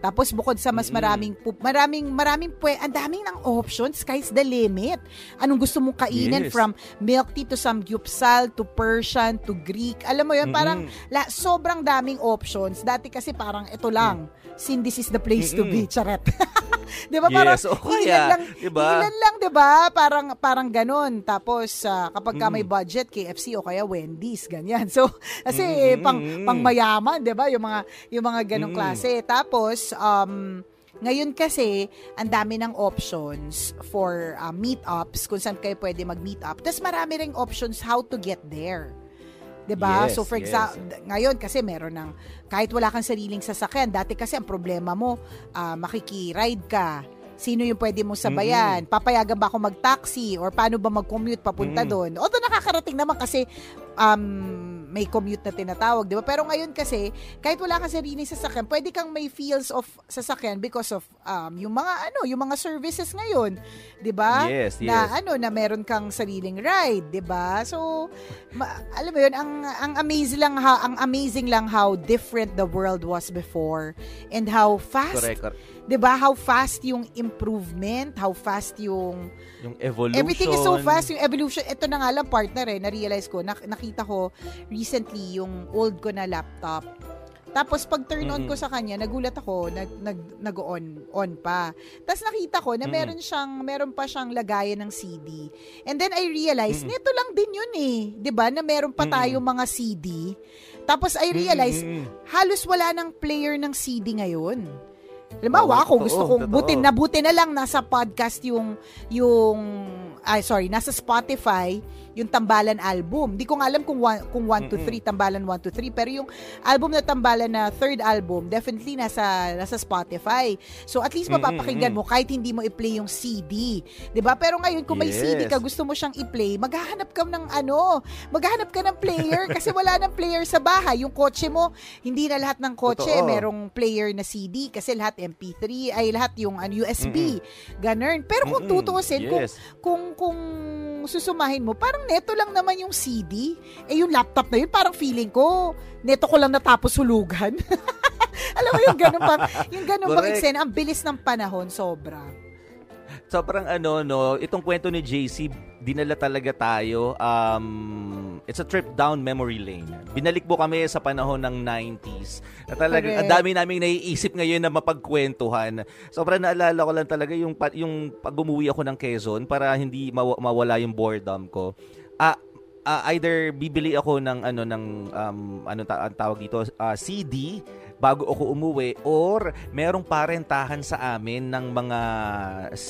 Tapos bukod sa mas maraming pu- maraming maraming pwe, ang daming ng options, sky's the limit. Anong gusto mong kainin Yes. from milk tea to samgyupsal to Persian to Greek. Alam mo yun, parang la, sobrang daming options. Dati kasi parang ito lang, sin this is the place to be, Mm-mm. charet. 'Di ba parang Yes, o kaya, ilan lang, di ba? ilan lang 'di ba? Parang parang ganun. Tapos ah, kapag ka may Mm. budget KFC o kaya Wendy's ganyan. So kasi Mm, pang mm, mm. pang mayaman, 'di ba? Yung mga yung mga ganung Mm. klase. Tapos um ngayon kasi, ang dami ng options for uh, meetups, kung saan kayo pwede mag-meet up. Tapos marami ring options how to get there. 'Di ba? Yes, so for yes. example, ngayon kasi meron ng kahit wala kang sariling sasakyan, dati kasi ang problema mo, ah, makiki-ride ka. Sino yung pwede mong sabayan? Papayagan ba ako mag-taxi? Or paano ba mag-commute papunta Mm. doon? Although nakakarating naman kasi um, may commute na tinatawag, di ba? Pero ngayon kasi, kahit wala kang sariling sasakyan, pwede kang may feels of sasakyan because of um, yung mga ano, yung mga services ngayon, di ba? Yes, Na yes. ano, na meron kang sariling ride, 'di ba? So, ma- alam mo 'yun, ang ang amazing lang how ang amazing lang how different the world was before and how fast, Correct, correct. 'di ba? How fast yung improvement, how fast yung Yung evolution. Everything is so fast, yung evolution. Ito na nga lang partner eh, na-realize ko, nak- nakita ko recently yung old ko na laptop. Tapos pag turn on ko sa kanya, nagulat ako, nag nag nag-on on pa. Tapos nakita ko na meron siyang meron pa siyang lagayan ng CD. And then I realized, nito lang din yun eh, 'di ba? Na meron pa tayong mga CD. Tapos I realized, halos wala nang player ng CD ngayon. Halimbawa, Oo, ako gusto kong totoo. buti na buti na lang nasa podcast yung yung ay sorry, nasa Spotify yung Tambalan album. Di ko nga alam kung one, kung 1 to 3 Tambalan 1 to 3 pero yung album na Tambalan na third album definitely nasa nasa Spotify. So at least mapapakinggan mo kahit hindi mo i-play yung CD. 'Di ba? Pero ngayon kung may Yes. CD ka gusto mo siyang i-play, maghahanap ka ng ano, maghahanap ka ng player kasi wala nang player sa bahay. Yung kotse mo, hindi na lahat ng kotse Totoo. merong player na CD kasi lahat MP3 ay lahat yung ano, USB. Ganun. Pero kung Mm-mm. tutuusin, kung, Yes. kung, kung susumahin mo, parang neto lang naman yung CD. Eh yung laptop na yun, parang feeling ko, neto ko lang natapos hulugan. Alam mo yung ganun pa, yung ganun bang eksena, ang bilis ng panahon, sobra. Sobrang ano no, itong kwento ni JC, dinala talaga tayo. Um, it's a trip down memory lane. Binalik mo kami sa panahon ng 90s. Na talaga, ang dami naming naiisip ngayon na mapagkwentuhan. Sobrang naalala ko lang talaga yung, yung pag umuwi ako ng Quezon para hindi maw- mawala yung boredom ko. Ah, ah, either bibili ako ng ano ng um, ano ta- tawag dito ah, CD bago ako umuwi or merong parentahan sa amin ng mga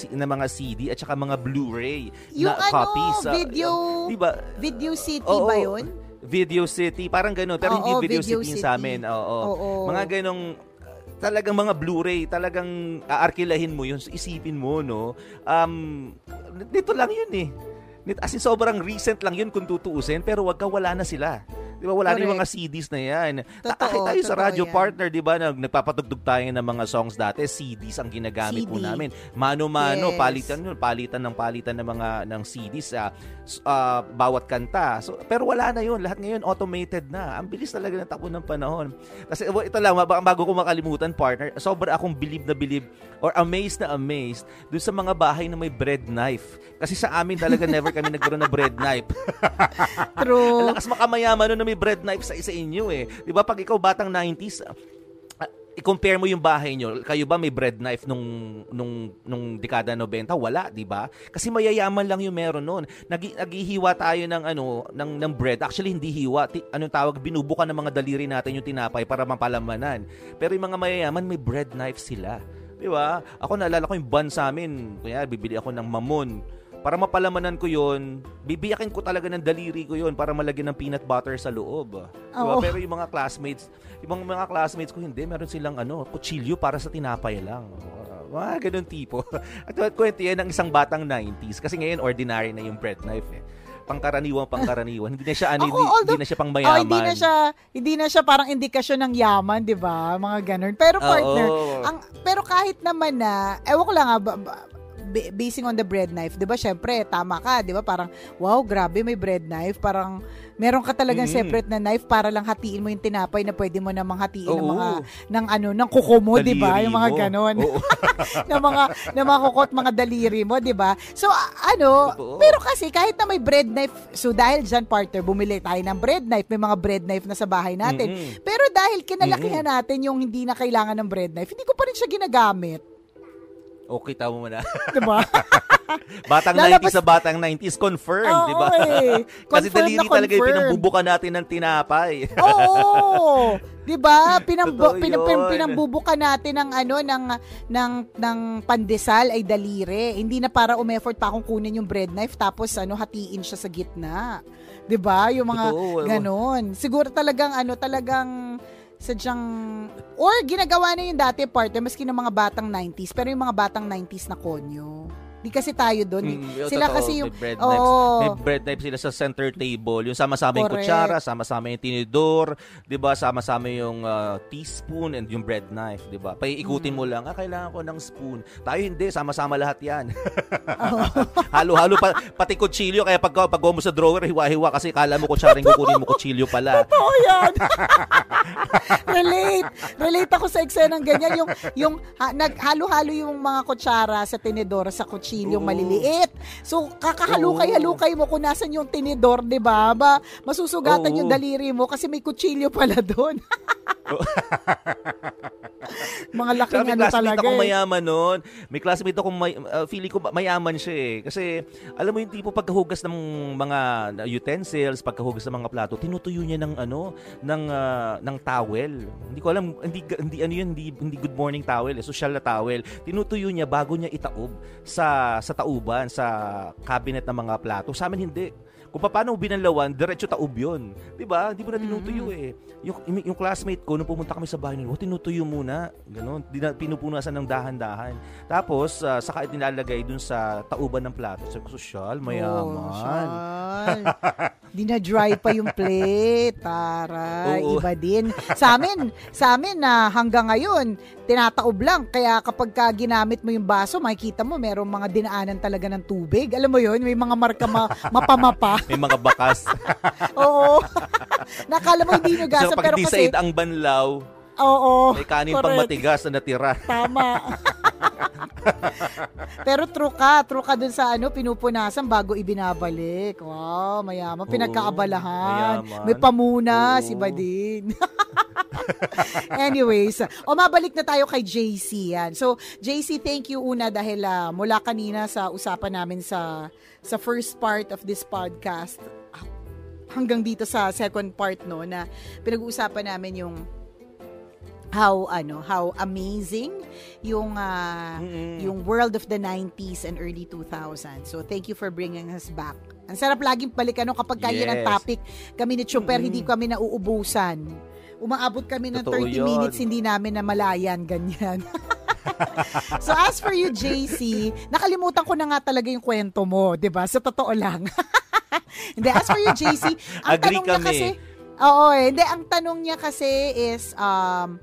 ng mga CD at saka mga Blu-ray Yung na ano, copies. video, di ba? Video City Oo. ba yun? Video City, parang gano'n. Pero Oo, hindi Video, Video City, City. sa amin. Oo. Oo. Mga ganong talagang mga Blu-ray, talagang aarkilahin mo yun, isipin mo, no? Um, dito lang yun eh. Nit- As in, sobrang recent lang yun kung tutuusin, pero wag ka, wala na sila. Di ba? Wala na yung mga CDs na yan. Totoo, Kahit tayo sa radio yan. partner, di ba, nag, nagpapatugtog tayo ng mga songs dati, CDs ang ginagamit po CD. namin. Mano-mano, Yes. palitan yun, palitan ng palitan ng mga ng CDs sa ah, bawat kanta. So, pero wala na yun. Lahat ngayon automated na. Ang bilis talaga ng takbo ng panahon. Kasi ito lang, ba- bago ko makalimutan, partner, sobra akong believe na believe or amazed na amazed dun sa mga bahay na may bread knife. Kasi sa amin talaga never kami nagkaroon ng bread knife. True. Lakas makamayaman nun na may bread knife sa isa inyo eh. Di ba pag ikaw batang 90s, ah, i-compare mo yung bahay nyo, kayo ba may bread knife nung nung nung dekada 90? Wala, di ba? Kasi mayayaman lang yung meron noon. Nag naghihiwa tayo ng ano ng ng bread. Actually hindi hiwa, Ti- anong tawag binubukan ng mga daliri natin yung tinapay para mapalamanan. Pero yung mga mayayaman may bread knife sila. Di ba? Ako naalala ko yung bun sa amin. Kaya bibili ako ng mamon. Para mapalamanan ko yon, bibiyakin ko talaga ng daliri ko yon para malagyan ng peanut butter sa loob. Diba? Pero yung mga classmates, yung mga classmates ko hindi, meron silang ano, kutsilyo para sa tinapay lang. Uh, Mga ganun tipo. At kwento yan ng isang batang 90s kasi ngayon ordinary na yung bread knife eh. Pangkaraniwan, pangkaraniwan. Hindi na siya ano, hindi, although- hindi na siya pangmayaman. Oh, hindi na siya hindi na siya parang indikasyon ng yaman, 'di ba? Mga ganun. Pero partner, ang pero kahit naman na ewan ko lang ah, ba- ba- ba- basing on the bread knife, 'di ba? Syempre, tama ka, 'di ba? Parang wow, grabe may bread knife, parang meron ka talagang Mm. separate na knife para lang hatiin mo yung tinapay na pwede mo namang hatiin ng Oo. mga ng ano, ng kuko mo, 'di ba? Yung mga ganon. Oo. ng mga ng mga kukot mga daliri mo, 'di ba? So ano, Totoo. pero kasi kahit na may bread knife, so dahil dyan partner, bumili tayo ng bread knife, may mga bread knife na sa bahay natin. Mm-mm. Pero dahil kinalakihan natin yung hindi na kailangan ng bread knife, hindi ko pa rin siya ginagamit, Okay, tama mo na. 'di ba? batang Lalabas- 90s sa batang 90s, confirmed, Oo, di ba? eh. Kasi Confirmed daliri talaga yung confirmed. pinambubukan natin ng tinapay. Oo. 'Di ba? Pinambu- pinam- pin- yun. pinambubukan natin ng ano ng ng ng pandesal ay daliri. Hindi na para umeffort pa akong kunin yung bread knife tapos ano hatiin siya sa gitna. 'Di ba? Yung mga Totoo. ganon. Siguro talagang ano talagang sadyang or ginagawa na yung dati partner maski ng mga batang 90s pero yung mga batang 90s na konyo. Di kasi tayo doon. eh. Mm, Sila totoo. kasi yung may bread Oo. knives. May bread knife sila sa center table. Yung sama-sama yung kutsara, sama-sama yung tinidor, 'di ba? Sama-sama yung ah, teaspoon and yung bread knife, 'di ba? Paiikutin Mm. mo lang, ah, kailangan ko ng spoon. Tayo hindi, sama-sama lahat 'yan. Halo-halo pa, pati kutsilyo kaya pag pag mo sa drawer hiwa-hiwa kasi kala mo kutsaring kukunin mo kutsilyo pala. Oo yan. Relate. Relate ako sa eksena ng ganyan. Yung, yung ha, naghalo-halo yung mga kutsara sa tinidor sa kutsilyong Oo. maliliit. So, kakahalukay-halukay mo kung nasan yung tinidor, di ba? Ba, masusugatan Oo. yung daliri mo kasi may kutsilyo pala doon. Mga laking may ano classmate talaga akong eh. mayaman noon. May classmate akong may, uh, feeling ko mayaman siya eh. Kasi alam mo yung tipo pagkahugas ng mga utensils, pagkahugas ng mga plato, tinutuyo niya ng ano, ng ah, ng towel. Hindi ko alam, hindi hindi ano yun, hindi, hindi good morning towel, eh, social na towel. Tinutuyo niya bago niya itaob sa sa tauban, sa cabinet ng mga plato. Sa amin hindi. Kung paano mo binanlawan, diretso taob yun. Di ba? Hindi mo na tinutuyo eh. Yung, yung classmate ko, nung pumunta kami sa bahay nila, oh, tinutuyo muna. Ganon. Di na, pinupunasan ng dahan-dahan. Tapos, uh, saka nilalagay dun sa tauban ng plato. Sabi ko, social, mayaman. Social. Di na dry pa yung plate. Tara, Oo. iba din. Sa amin, sa amin na hanggang ngayon, tinataob lang. Kaya kapag ka ginamit mo yung baso, makikita mo merong mga dinaanan talaga ng tubig. Alam mo yun, may mga marka ma- mapamapa. May mga bakas. Oo. Nakala mo hindi nyo so, gasa, pag pero di kasi... side ang banlaw, Oo. may kanin pang correct. matigas na natira. Tama. Pero true ka, true ka dun sa ano, pinupunasan bago ibinabalik. Wow, mayaman. Pinagkaabalahan. mayaman. May pamuna, Oo. si Badin. Anyways, o mabalik na tayo kay JC yan. So, JC, thank you una dahil ah, mula kanina sa usapan namin sa sa first part of this podcast hanggang dito sa second part no na pinag-uusapan namin yung how ano how amazing yung ah, yung world of the 90s and early 2000s. So thank you for bringing us back. Ang sarap laging balikan no kapag kaya ng Yes. topic kami ni Chumper hindi kami nauubusan. Umaabot kami ng Totoo 30 yun. minutes hindi namin na malayan ganyan. so as for you JC, nakalimutan ko na nga talaga yung kwento mo, 'di ba? Sa totoo lang. Hindi, as for you JC, ang Agree tanong niya kami. kasi Oo, eh. Hindi, ang tanong niya kasi is um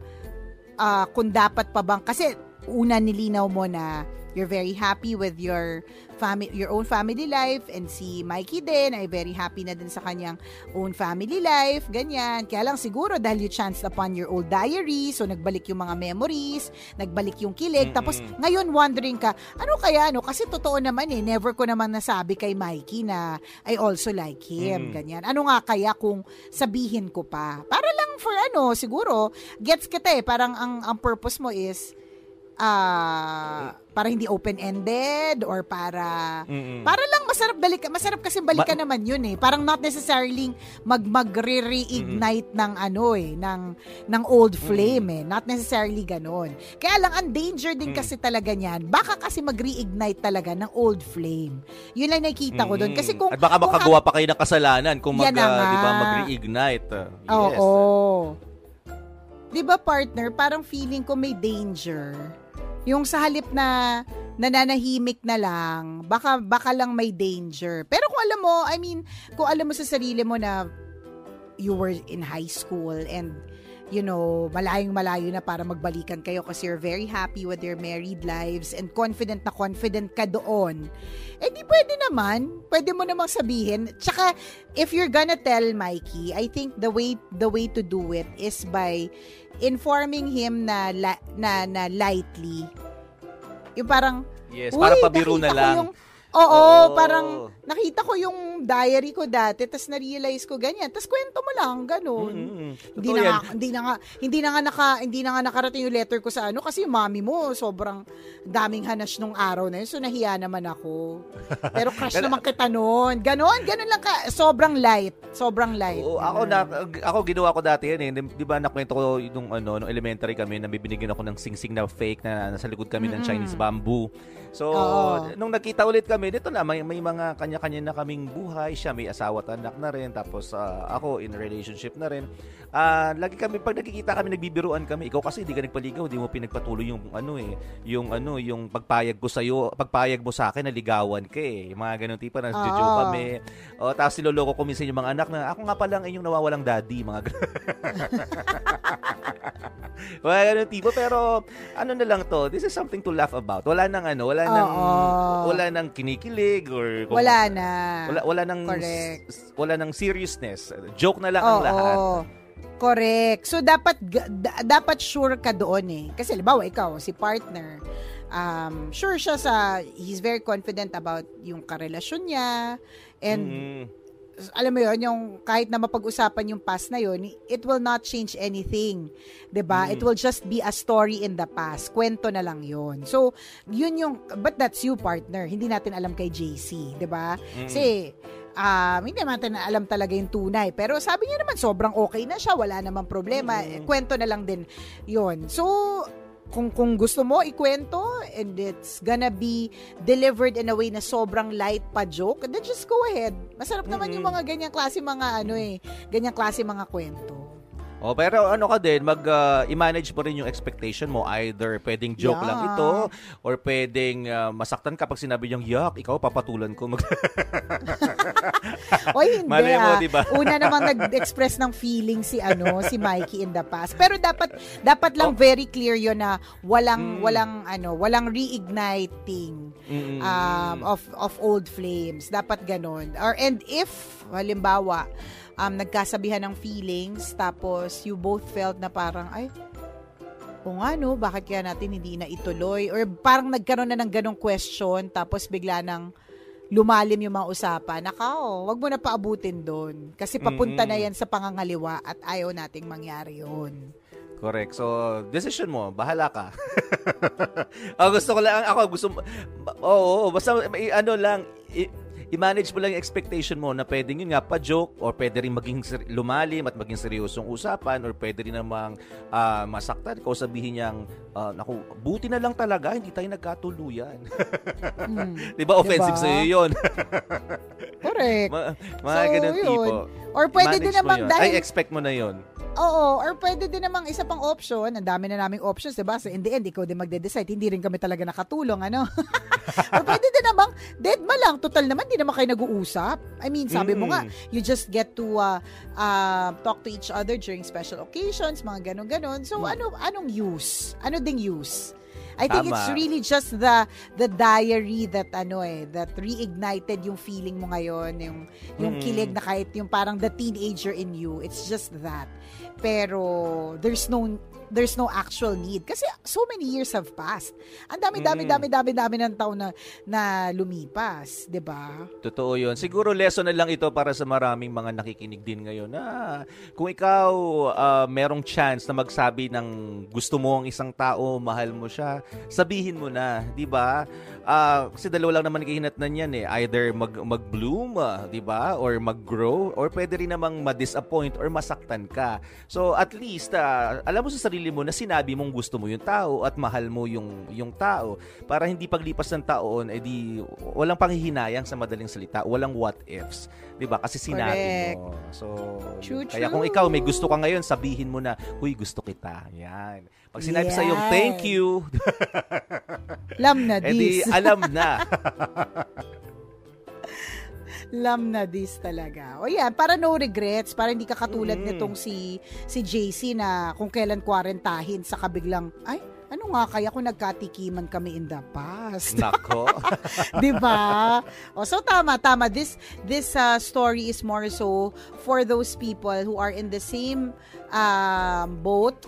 ah, kung dapat pa bang kasi una nilinaw mo na you're very happy with your family your own family life and si Mikey din ay very happy na din sa kanyang own family life ganyan. Kaya lang siguro dahil you chanced upon your old diary so nagbalik yung mga memories nagbalik yung kilig. Tapos ngayon wondering ka ano kaya no kasi totoo naman eh never ko naman nasabi kay Mikey na I also like him Mm. ganyan. Ano nga kaya kung sabihin ko pa? Para lang for ano siguro gets kita eh. Parang ang ang purpose mo is ah para hindi open-ended or para Mm-mm. para lang masarap balik masarap kasi balikan naman yun eh parang not necessarily mag magre-reignite ng ano eh ng ng old flame eh not necessarily ganon kaya lang ang danger din kasi talaga niyan baka kasi mag-reignite talaga ng old flame yun lang nakikita ko doon kasi kung At baka kung makagawa pa kayo ng kasalanan kung mag, ah, di ba, mag-reignite. Yes. Oo. 'Di ba partner, parang feeling ko may danger. Yung sa halip na nananahimik na lang, baka baka lang may danger. Pero kung alam mo, I mean, kung alam mo sa sarili mo na you were in high school and you know, malayong malayo na para magbalikan kayo kasi you're very happy with your married lives and confident na confident ka doon. Eh di pwede naman. Pwede mo namang sabihin. Tsaka, if you're gonna tell Mikey, I think the way the way to do it is by informing him na la- na, na lightly. Yung parang, Yes, "Uy, para pabiro na lang. yung- Oo, Oo. parang nakita ko yung diary ko dati, tapos na-realize ko ganyan. Tapos kwento mo lang, ganun. Mm-mm. Hindi na, nga, hindi na nga hindi na nga naka hindi na nga nakarating yung letter ko sa ano kasi yung mami mo sobrang daming hanas nung araw na yun. So nahiya naman ako. Pero crush naman kita noon. Ganon, ganon lang ka. Sobrang light. Sobrang light. Oo, ako na ako ginawa ko dati yan eh. 'Di ba nakwento ko nung ano, nung elementary kami na bibinigyan ako ng singsing na fake na nasa likod kami ng Mm-mm. Chinese bamboo. So, Oo. nung nagkita ulit kami, dito na may, may mga kanya-kanya na kaming buhay. Siya may asawa at anak na rin. Tapos ah, ako in relationship na rin. Ah, lagi kami pag nagkikita kami nagbibiruan kami. Ikaw kasi hindi ka nagpaligaw, hindi mo pinagpatuloy yung ano eh, yung ano, yung pagpayag ko sa iyo, pagpayag mo sa akin na ligawan ka eh. Yung mga ganun tipo na joke Oo. kami. O tapos siloloko ko minsan yung mga anak na ako nga pala ang inyong nawawalang daddy, mga ganun. Mga ganun tipo pero ano na lang to, this is something to laugh about. Wala nang ano, wala nang Oo. wala nang kinikilig or kung- Wala na. Wala wala nang Correct. wala nang seriousness. Joke na lang ang Oo. lahat. Correct. So dapat dapat sure ka doon eh. Kasi halimbawa ikaw si partner um sure siya sa he's very confident about yung karelasyon niya and Mm. Alam mo yon yung kahit na mapag-usapan yung past na yon it will not change anything. 'di ba? Mm. It will just be a story in the past. Kwento na lang yon So, yun yung, but that's you partner. Hindi natin alam kay JC, 'di ba? Mm. Kasi, um, hindi naman natin alam talaga yung tunay. Pero sabi niya naman, sobrang okay na siya. Wala namang problema. Kwento na lang din yon So, kung kung gusto mo ikwento and it's gonna be delivered in a way na sobrang light pa joke, then just go ahead. Masarap naman yung mga ganyang klase mga ano eh, ganyang klase mga kwento. Oh, pero ano ka din, mag uh, i-manage mo rin yung expectation mo. Either pwedeng joke Yeah. lang ito or pwedeng uh, masaktan ka pag sinabi yung yak, ikaw papatulan ko. Mag- Oy, hindi Malay mo, ah. di ba? Una namang nag-express ng feeling si ano, si Mikey in the past. Pero dapat dapat lang very clear 'yon na walang Mm. walang ano, walang reigniting Mm. um of of old flames. Dapat ganon. Or and if halimbawa um nagkasabihan ng feelings tapos you both felt na parang ay o nga no, bakit kaya natin hindi na ituloy? Or parang nagkaroon na ng ganong question, tapos bigla nang lumalim yung mga usapan. Nakaw, wag mo na paabutin doon. Kasi papunta Mm-mm. na yan sa pangangaliwa at ayaw nating mangyari yun. Correct. So, decision mo, bahala ka. oh, gusto ko lang, ako gusto mo, oo, oo, basta i- ano lang, i- i-manage mo lang yung expectation mo na pwedeng yun nga pa-joke or pwede rin maging ser- lumalim at maging seryosong usapan or pwede rin namang ah, masaktan ko sabihin niyang ah, naku, buti na lang talaga hindi tayo nagkatuluyan. Mm. 'Di ba offensive Diba? sa 'yun? Correct. Ma- mga So, ganun yun. tipo. Or pwede din namang dahil- Ay, expect mo na 'yon. Oo, or pwede din namang isa pang option, ang dami na naming options, 'di ba? So in the end, ikaw din magde-decide, hindi rin kami talaga nakatulong, ano? or pwede din namang dead ma lang, total naman, di naman kayo nag-uusap. I mean, sabi mo Mm. nga, you just get to uh, uh, talk to each other during special occasions, mga ganon-ganon. So ano anong use? Ano ding use? I think it's Tama. really just the the diary that ano eh that reignited yung feeling mo ngayon yung yung Mm. kilig na kahit yung parang the teenager in you it's just that pero there's no there's no actual need kasi so many years have passed ang dami dami Mm. dami dami dami ng taon na na lumipas 'di ba Totoo yun. Siguro lesson na lang ito para sa maraming mga nakikinig din ngayon na kung ikaw ah, merong chance na magsabi ng gusto mo ang isang tao, mahal mo siya, sabihin mo na, 'di ba? Ah, kasi dalawa lang naman kahinatnan yan eh. Either mag mag-bloom, ah, 'di ba? Or mag-grow or pwede rin namang ma-disappoint or masaktan ka. So at least ah, alam mo sa sarili mo na sinabi mong gusto mo yung tao at mahal mo yung yung tao para hindi paglipas ng taon edi walang panghihinayang sa madaling salita, walang what ifs, 'di ba? Kasi sinabi Correct. mo. So True, kaya true. kung ikaw may gusto ka ngayon, sabihin mo na, "Huy, gusto kita." Yan. Pag sinabi sa Yan. thank you, lam na edi this alam na. lam na this talaga. O yan, para no regrets, para hindi ka katulad Mm. nitong si si JC na kung kailan kwarentahin sa kabiglang, ay, ano nga kaya kung nagkatikiman kami in the past? Nako. 'Di ba? O so tama tama this this uh, story is more so for those people who are in the same um, boat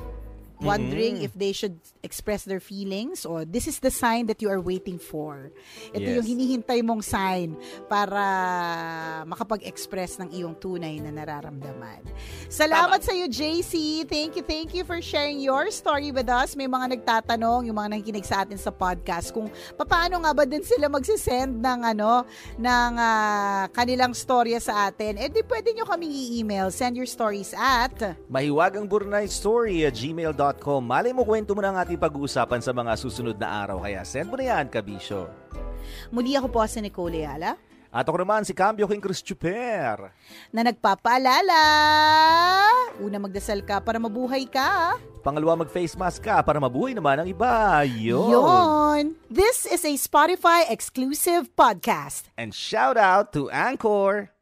wondering Mm-mm. if they should express their feelings or this is the sign that you are waiting for. Ito Yes. yung hinihintay mong sign para makapag-express ng iyong tunay na nararamdaman. Salamat sa iyo, JC. Thank you, thank you for sharing your story with us. May mga nagtatanong, yung mga nakikinig sa atin sa podcast, kung paano nga ba din sila magsisend ng ano, ng ah, kanilang storya sa atin. Eh di pwede nyo kaming i-email. Send your stories at Mahiwagang Burnay Story at gmail.com. Malay mo kwento mo na ang ating pag-uusapan sa mga susunod na araw. Kaya send mo na yan, Kabisyo. Muli ako po si Nicole Ayala At ako naman si Cambio King Chris Chuper. na nagpapaalala. Una magdasal ka para mabuhay ka. Pangalawa, mag-face mask ka para mabuhay naman ang iba. Yun. Yon. This is a Spotify exclusive podcast. And shout out to Anchor.